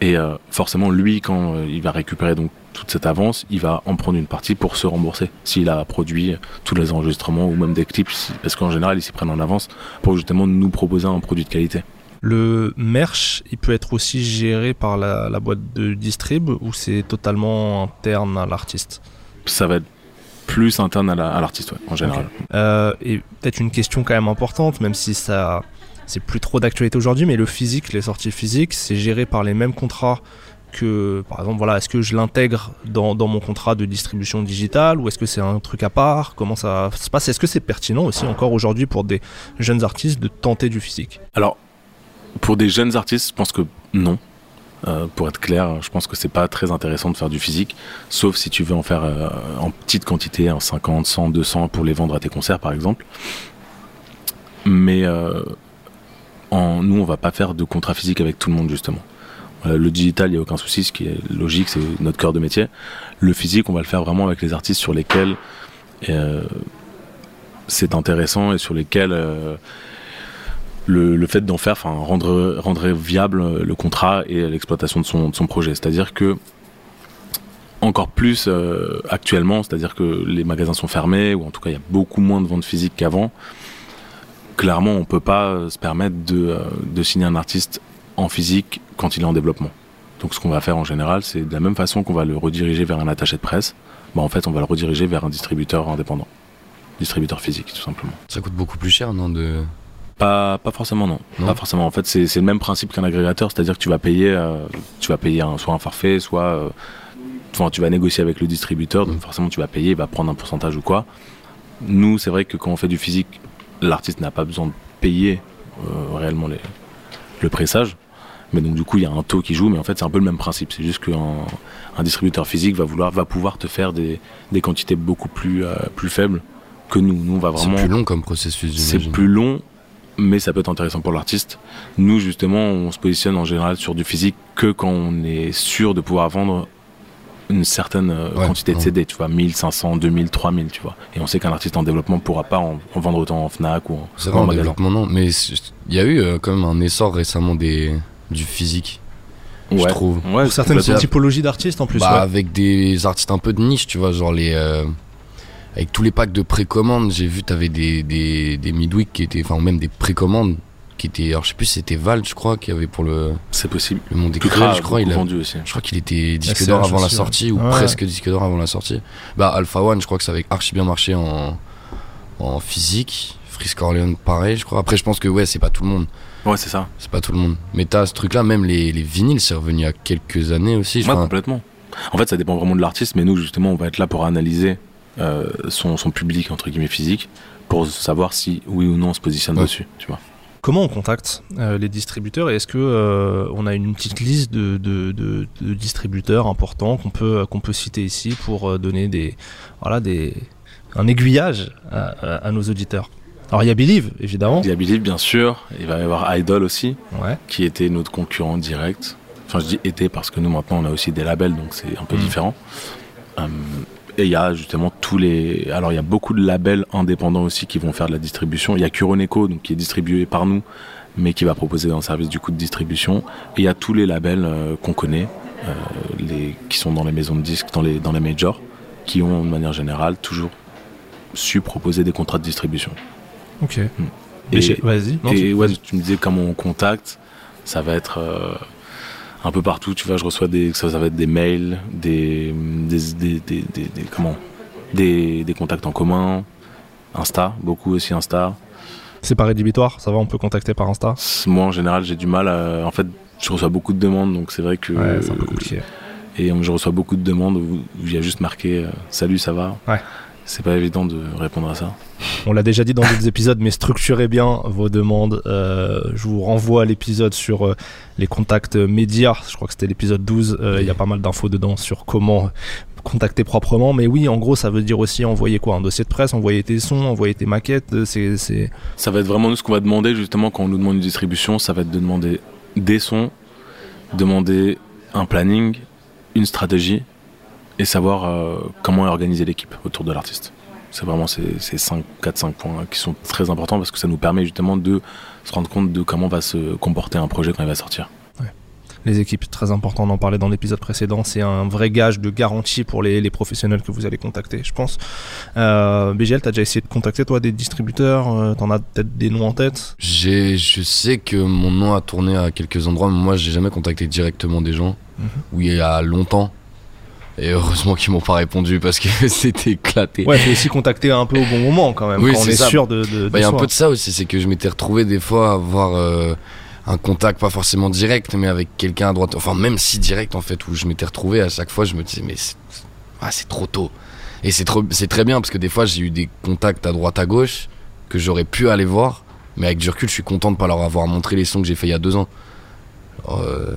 Et euh, forcément, lui, quand il va récupérer donc toute cette avance, il va en prendre une partie pour se rembourser. S'il a produit tous les enregistrements ou même des clips, parce qu'en général, ils s'y prennent en avance pour justement nous proposer un produit de qualité. Le merch, il peut être aussi géré par la, boîte de distrib ou c'est totalement interne à l'artiste? Ça va être plus interne à l'artiste, en général. Euh, et peut-être une question quand même importante, même si ça c'est plus trop d'actualité aujourd'hui, mais le physique, les sorties physiques, c'est géré par les mêmes contrats que, par exemple, voilà, est-ce que je l'intègre dans, mon contrat de distribution digitale ou est-ce que c'est un truc à part? Comment ça se passe? Est-ce que c'est pertinent aussi encore aujourd'hui pour des jeunes artistes de tenter du physique? Alors, pour des jeunes artistes, je pense que non. Euh, pour être clair, je pense que c'est pas très intéressant de faire du physique, sauf si tu veux en faire euh, en petite quantité, en 50, 100, 200 pour les vendre à tes concerts par exemple. Mais euh, nous, on va pas faire de contrat physique avec tout le monde justement. Euh, le digital, il n'y a aucun souci, ce qui est logique, c'est notre cœur de métier. Le physique, on va le faire vraiment avec les artistes sur lesquels euh, c'est intéressant et sur lesquels euh, le, fait d'en faire rendrait, rendrait, viable le contrat et l'exploitation de son, de son, projet. C'est-à-dire que encore plus actuellement, c'est-à-dire que les magasins sont fermés, ou en tout cas il y a beaucoup moins de ventes physiques qu'avant. Clairement, on ne peut pas se permettre de, de signer un artiste en physique quand il est en développement. Donc ce qu'on va faire en général, c'est de la même façon qu'on va le rediriger vers un attaché de presse, bah en fait on va le rediriger vers un distributeur indépendant. Distributeur physique tout simplement. Ça coûte beaucoup plus cher non de... Pas, pas forcément non. Pas forcément. En fait c'est le même principe qu'un agrégateur, c'est-à-dire que tu vas payer, euh, tu vas payer soit un forfait, soit euh, enfin, tu vas négocier avec le distributeur, donc forcément tu vas payer, il va prendre un pourcentage ou quoi. Nous c'est vrai que quand on fait du physique, l'artiste n'a pas besoin de payer euh, réellement les, le pressage. Mais donc du coup, il y a un taux qui joue, mais en fait, c'est un peu le même principe. C'est juste qu'un un distributeur physique va vouloir, va pouvoir te faire des, des quantités beaucoup plus, euh, plus faibles que nous. Nous, on va vraiment. C'est plus long comme processus. C'est plus long, mais ça peut être intéressant pour l'artiste. Nous, justement, on se positionne en général sur du physique que quand on est sûr de pouvoir vendre une certaine euh, quantité de CD, tu vois, 1500, 2000, 3000, tu vois. Et on sait qu'un artiste en développement pourra pas en, vendre autant en Fnac ou en, C'est vrai, en, développement, non. Mais il y a eu euh, quand même un essor récemment des, du physique. Ouais. Je trouve. Ouais, Pour certaines typologies d'artistes en plus. Bah, Avec des artistes un peu de niche, tu vois, genre les. Euh, avec tous les packs de précommande, j'ai vu, t'avais des, des, des midweek qui étaient. Enfin, même des précommandes qui était alors je sais plus c'était Val je crois qu'il y avait pour le c'est possible. le monde des je crois il a vendu aussi. je crois qu'il était disque d'or avant la sortie ou presque disque d'or avant la sortie. Bah Alpha One je crois que ça avait archi bien marché en en physique. Frisk Orleans pareil je crois. Après je pense que ouais c'est pas tout le monde. Ouais c'est ça. C'est pas tout le monde. Mais t'as ce truc là même les, les vinyles c'est revenu il y a quelques années aussi je ouais, complètement. En fait ça dépend vraiment de l'artiste mais nous justement on va être là pour analyser euh, son, son public entre guillemets physique pour savoir si oui ou non on se positionne dessus tu vois Comment on contacte euh, les distributeurs et est-ce que euh, on a une petite liste de, distributeurs importants qu'on peut qu'on peut citer ici pour euh, donner des voilà des un aiguillage à, nos auditeurs? Alors il y a Believe évidemment. Il y a Believe bien sûr. Il va y avoir Idol aussi, qui était notre concurrent direct. Enfin je dis était parce que nous maintenant on a aussi des labels donc c'est un peu hmm. différent. Et il y a justement tous les. Alors il y a beaucoup de labels indépendants aussi qui vont faire de la distribution. Il y a Curoneco, donc qui est distribué par nous, mais qui va proposer un service du coup de distribution. Et il y a tous les labels euh, qu'on connaît, euh, les, qui sont dans les maisons de disques, dans les, dans les majors, qui ont de manière générale toujours su proposer des contrats de distribution. Ok. Hmm. Et, vas-y. Et ouais, tu me disais comment on contacte, ça va être. Euh, un peu partout. Tu vois, je reçois des, ça, va être des mails, des, des, des, des, comment, des, contacts en commun, Insta, beaucoup aussi Insta. C'est pas rédhibitoire, ça va, on peut contacter par Insta? Moi, en général, j'ai du mal. À, en fait, je reçois beaucoup de demandes, donc c'est vrai que. Ouais, c'est un peu compliqué. Et je reçois beaucoup de demandes où il y a juste marqué euh, Salut, ça va Ouais. C'est pas évident de répondre à ça. On l'a déjà dit dans d'autres épisodes, mais structurez bien vos demandes. Euh, je vous renvoie à l'épisode sur euh, les contacts médias. Je crois que c'était l'épisode 12. Euh, il y a pas mal d'infos dedans sur comment contacter proprement. Mais oui, en gros, ça veut dire aussi envoyer quoi? Un dossier de presse, envoyer tes sons, envoyer tes maquettes. C'est, Ça va être vraiment nous ce qu'on va demander justement quand on nous demande une distribution. Ça va être de demander des sons, demander un planning, une stratégie et savoir euh, comment organiser l'équipe autour de l'artiste. C'est vraiment ces, 4-5 points qui sont très importants parce que ça nous permet justement de se rendre compte de comment va se comporter un projet quand il va sortir. Les équipes, très important, on en parlait dans l'épisode précédent, c'est un vrai gage de garantie pour les, professionnels que vous allez contacter, je pense. Euh, BGL, t'as déjà essayé de contacter toi des distributeurs euh, T'en as peut-être des noms en tête? Je sais que mon nom a tourné à quelques endroits, mais moi j'ai jamais contacté directement des gens. Mhm. Oui, il y a longtemps, et heureusement qu'ils m'ont pas répondu parce que c'était éclaté. Ouais, faut aussi contacter un peu au bon moment quand même. Oui, quand on est sûr de. Il bah, y a un peu de ça aussi, c'est que je m'étais retrouvé des fois à avoir euh, un contact pas forcément direct, mais avec quelqu'un à droite. Enfin, même si direct en fait, où je m'étais retrouvé à chaque fois, je me disais mais c'est ah, trop tôt. Et c'est c'est très bien parce que des fois j'ai eu des contacts à droite à gauche que j'aurais pu aller voir, mais avec du recul, je suis content de pas leur avoir montré les sons que j'ai fait il y a deux ans. Euh,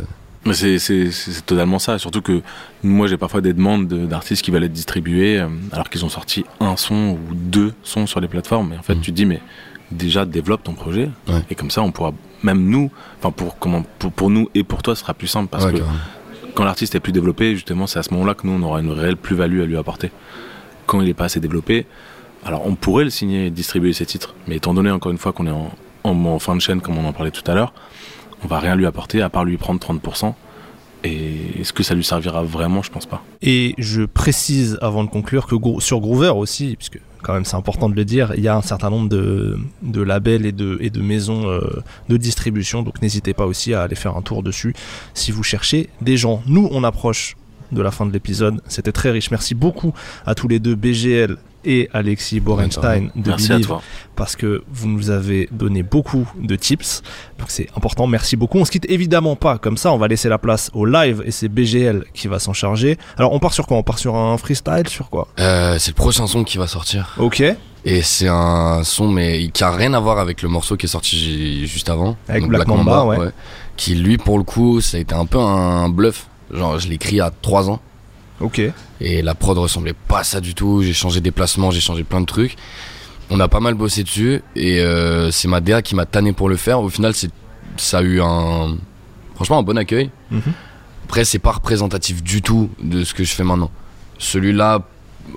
c'est totalement ça. Surtout que moi, j'ai parfois des demandes d'artistes qui veulent être distribués euh, alors qu'ils ont sorti un son ou deux sons sur les plateformes. Et en fait, mm. tu te dis, mais déjà, développe ton projet. Et comme ça, on pourra, même nous, enfin, pour, comment, pour, nous et pour toi, ce sera plus simple. Parce que quand l'artiste est plus développé, justement, c'est à ce moment-là que nous, on aura une réelle plus-value à lui apporter. Quand il n'est pas assez développé, alors on pourrait le signer et distribuer ses titres. Mais étant donné, encore une fois, qu'on est en, en fin de chaîne, comme on en parlait tout à l'heure, on va rien lui apporter à part lui prendre 30%. Et est-ce que ça lui servira vraiment? Je pense pas. Et je précise avant de conclure que sur Groover aussi, puisque quand même c'est important de le dire, il y a un certain nombre de, labels et de, maisons euh, de distribution, donc n'hésitez pas aussi à aller faire un tour dessus si vous cherchez des gens. Nous, on approche de la fin de l'épisode, c'était très riche. Merci beaucoup à tous les deux, BGL et Alexis Borenstein de Believe parce que vous nous avez donné beaucoup de tips. Donc c'est important, merci beaucoup. On se quitte évidemment pas comme ça, on va laisser la place au live et c'est BGL qui va s'en charger. Alors on part sur quoi? On part sur un freestyle, sur quoi? Euh, C'est le prochain son qui va sortir. Ok. Et c'est un son mais qui a rien à voir avec le morceau qui est sorti juste avant. Avec Black, Mamba, ouais. Qui lui pour le coup ça a été un peu un bluff. Genre je l'ai écrit à 3 ans. Ok. Et la prod ressemblait pas à ça du tout. J'ai changé des placements, j'ai changé plein de trucs. On a pas mal bossé dessus et euh, c'est ma DA qui m'a tanné pour le faire. Au final, c'est ça a eu un franchement un bon accueil. Mhm. Après, c'est pas représentatif du tout de ce que je fais maintenant. Celui-là,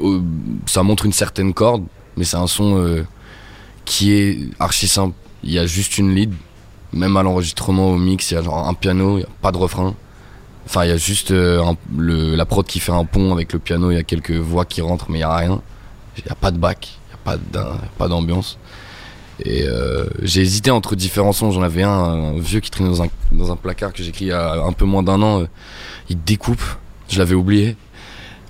euh, ça montre une certaine corde, mais c'est un son euh, qui est archi simple. Il y a juste une lead, même à l'enregistrement, au mix, il y a genre un piano, il y a pas de refrain. Enfin, il y a juste euh, le, la prod qui fait un pont avec le piano, il y a quelques voix qui rentrent, mais il n'y a rien. Il n'y a pas de bac, il n'y a pas d'ambiance. Et euh, j'ai hésité entre différents sons. J'en avais un, vieux qui traînait dans un, dans un placard que j'ai écrit il y a un peu moins d'un an. Euh, il découpe, je l'avais oublié.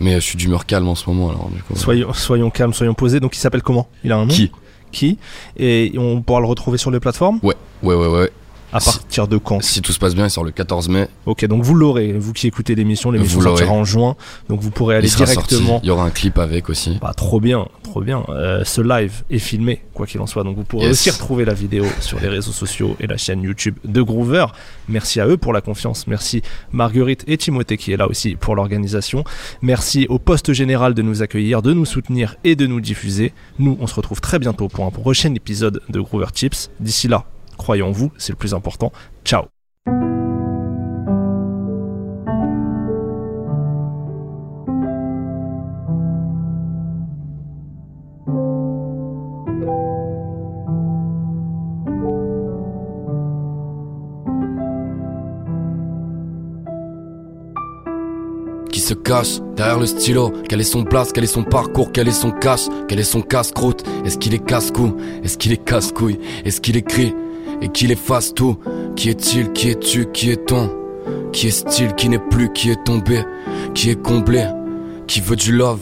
Mais je suis d'humeur calme en ce moment. Alors, soyons, soyons calmes, soyons posés. Donc il s'appelle comment? Il a un nom? Qui? Qui? Et on pourra le retrouver sur les plateformes? Ouais, ouais, ouais, ouais. À partir de quand Si tout se passe bien, il sort le 14 mai. Ok, donc vous l'aurez, vous qui écoutez l'émission, l'émission sortira en juin, donc vous pourrez aller directement. Il y aura un clip avec aussi. Bah, trop bien, trop bien. Euh, ce live est filmé, quoi qu'il en soit, donc vous pourrez aussi retrouver la vidéo sur les réseaux sociaux et la chaîne YouTube de Groover. Merci à eux pour la confiance. Merci Marguerite et Timothée qui est là aussi pour l'organisation. Merci au poste général de nous accueillir, de nous soutenir et de nous diffuser. Nous, on se retrouve très bientôt pour un prochain épisode de Groover Chips. D'ici là, croyons vous, c'est le plus important. Ciao. Qui se cache derrière le stylo? Quelle est son place, quel est son parcours, quel est son cache, quel est son casse-croûte? Est-ce qu'il est casse-cou, est-ce qu'il est casse-couille, est-ce qu'il écrit? Et qu'il efface tout. Qui est-il, qui es-tu, qui est-on? Qui est-il, qui n'est plus, qui est tombé, qui est comblé, qui veut du love?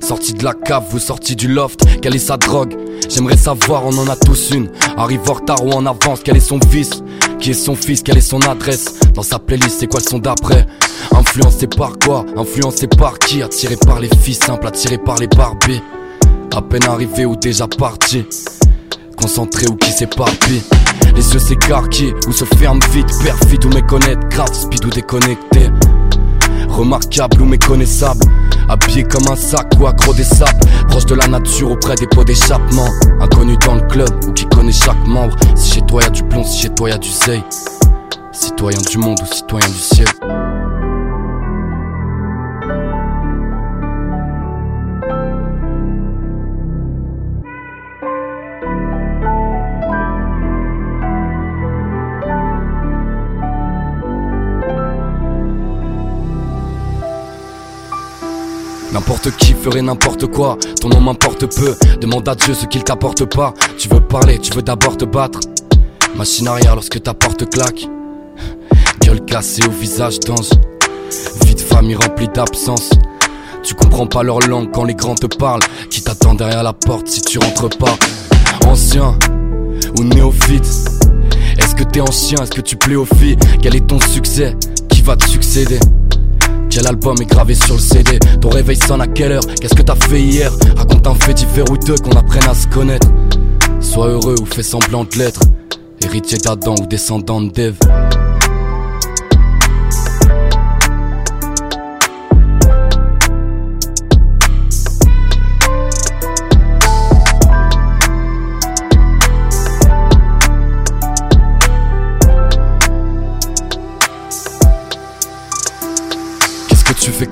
Sorti de la cave vous sorti du loft, quelle est sa drogue? J'aimerais savoir, on en a tous une. Arrive en retard ou en avance, quel est son fils? Qui est son fils, quelle est son adresse? Dans sa playlist, c'est quoi le son d'après? Influencé par quoi? Influencé par qui? Attiré par les filles simples, attiré par les barbies. À peine arrivé ou déjà parti. Concentré ou qui s'éparpille Les yeux s'écarquillent ou se ferment vite Perfide ou méconnaître Grave speed ou déconnecté. Remarquable ou méconnaissable Habillé comme un sac ou accro des sables Proche de la nature auprès des pots d'échappement. Inconnu dans le club ou qui connaît chaque membre Si chez toi y'a du plomb, si chez toi y'a du seuil Citoyen du monde ou citoyen du ciel N'importe qui ferait n'importe quoi, ton nom m'importe peu. Demande à Dieu ce qu'il t'apporte pas. Tu veux parler, tu veux d'abord te battre. Machine arrière lorsque ta porte claque. Gueule cassée au visage d'ange. Vie de famille remplie d'absence. Tu comprends pas leur langue quand les grands te parlent. Qui t'attend derrière la porte si tu rentres pas? Ancien ou néophyte? Est-ce que t'es ancien, est-ce que tu plais aux filles? Quel est ton succès? Qui va te succéder? Quel album est gravé sur le CD Ton réveil sonne à quelle heure Qu'est-ce que t'as fait hier Raconte un fait différent ou deux qu'on apprenne à se connaître. Sois heureux ou fais semblant de l'être. Héritier d'Adam ou descendant d'Eve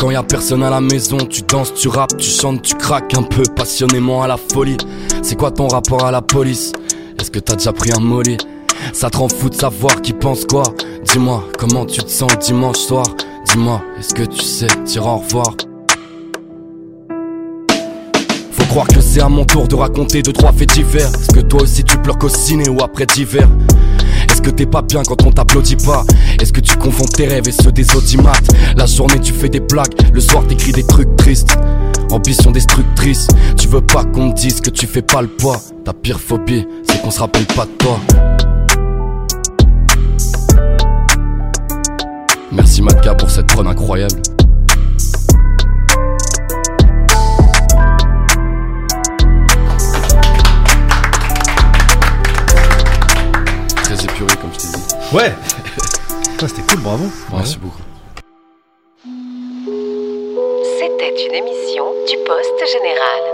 quand y a personne à la maison Tu danses, tu rappes, tu chantes, tu craques un peu passionnément à la folie. C'est quoi ton rapport à la police? Est-ce que t'as déjà pris un molly? Ça te rend fou de savoir qui pense quoi. Dis-moi comment tu te sens dimanche soir? Dis-moi, est-ce que tu sais dire au revoir? Faut croire que c'est à mon tour de raconter deux trois faits divers. Est-ce que toi aussi tu pleures qu'au ciné ou après d'hiver? est-ce que t'es pas bien quand on t'applaudit pas. Est-ce que tu confonds tes rêves et ceux des audimates? La journée tu fais des blagues, le soir t'écris des trucs tristes. Ambition destructrice, tu veux pas qu'on dise que tu fais pas le poids. Ta pire phobie, c'est qu'on se rappelle pas de toi. Merci Matka pour cette prod incroyable Ouais C'était cool, bravo. Merci beaucoup. C'était une émission du Poste Général.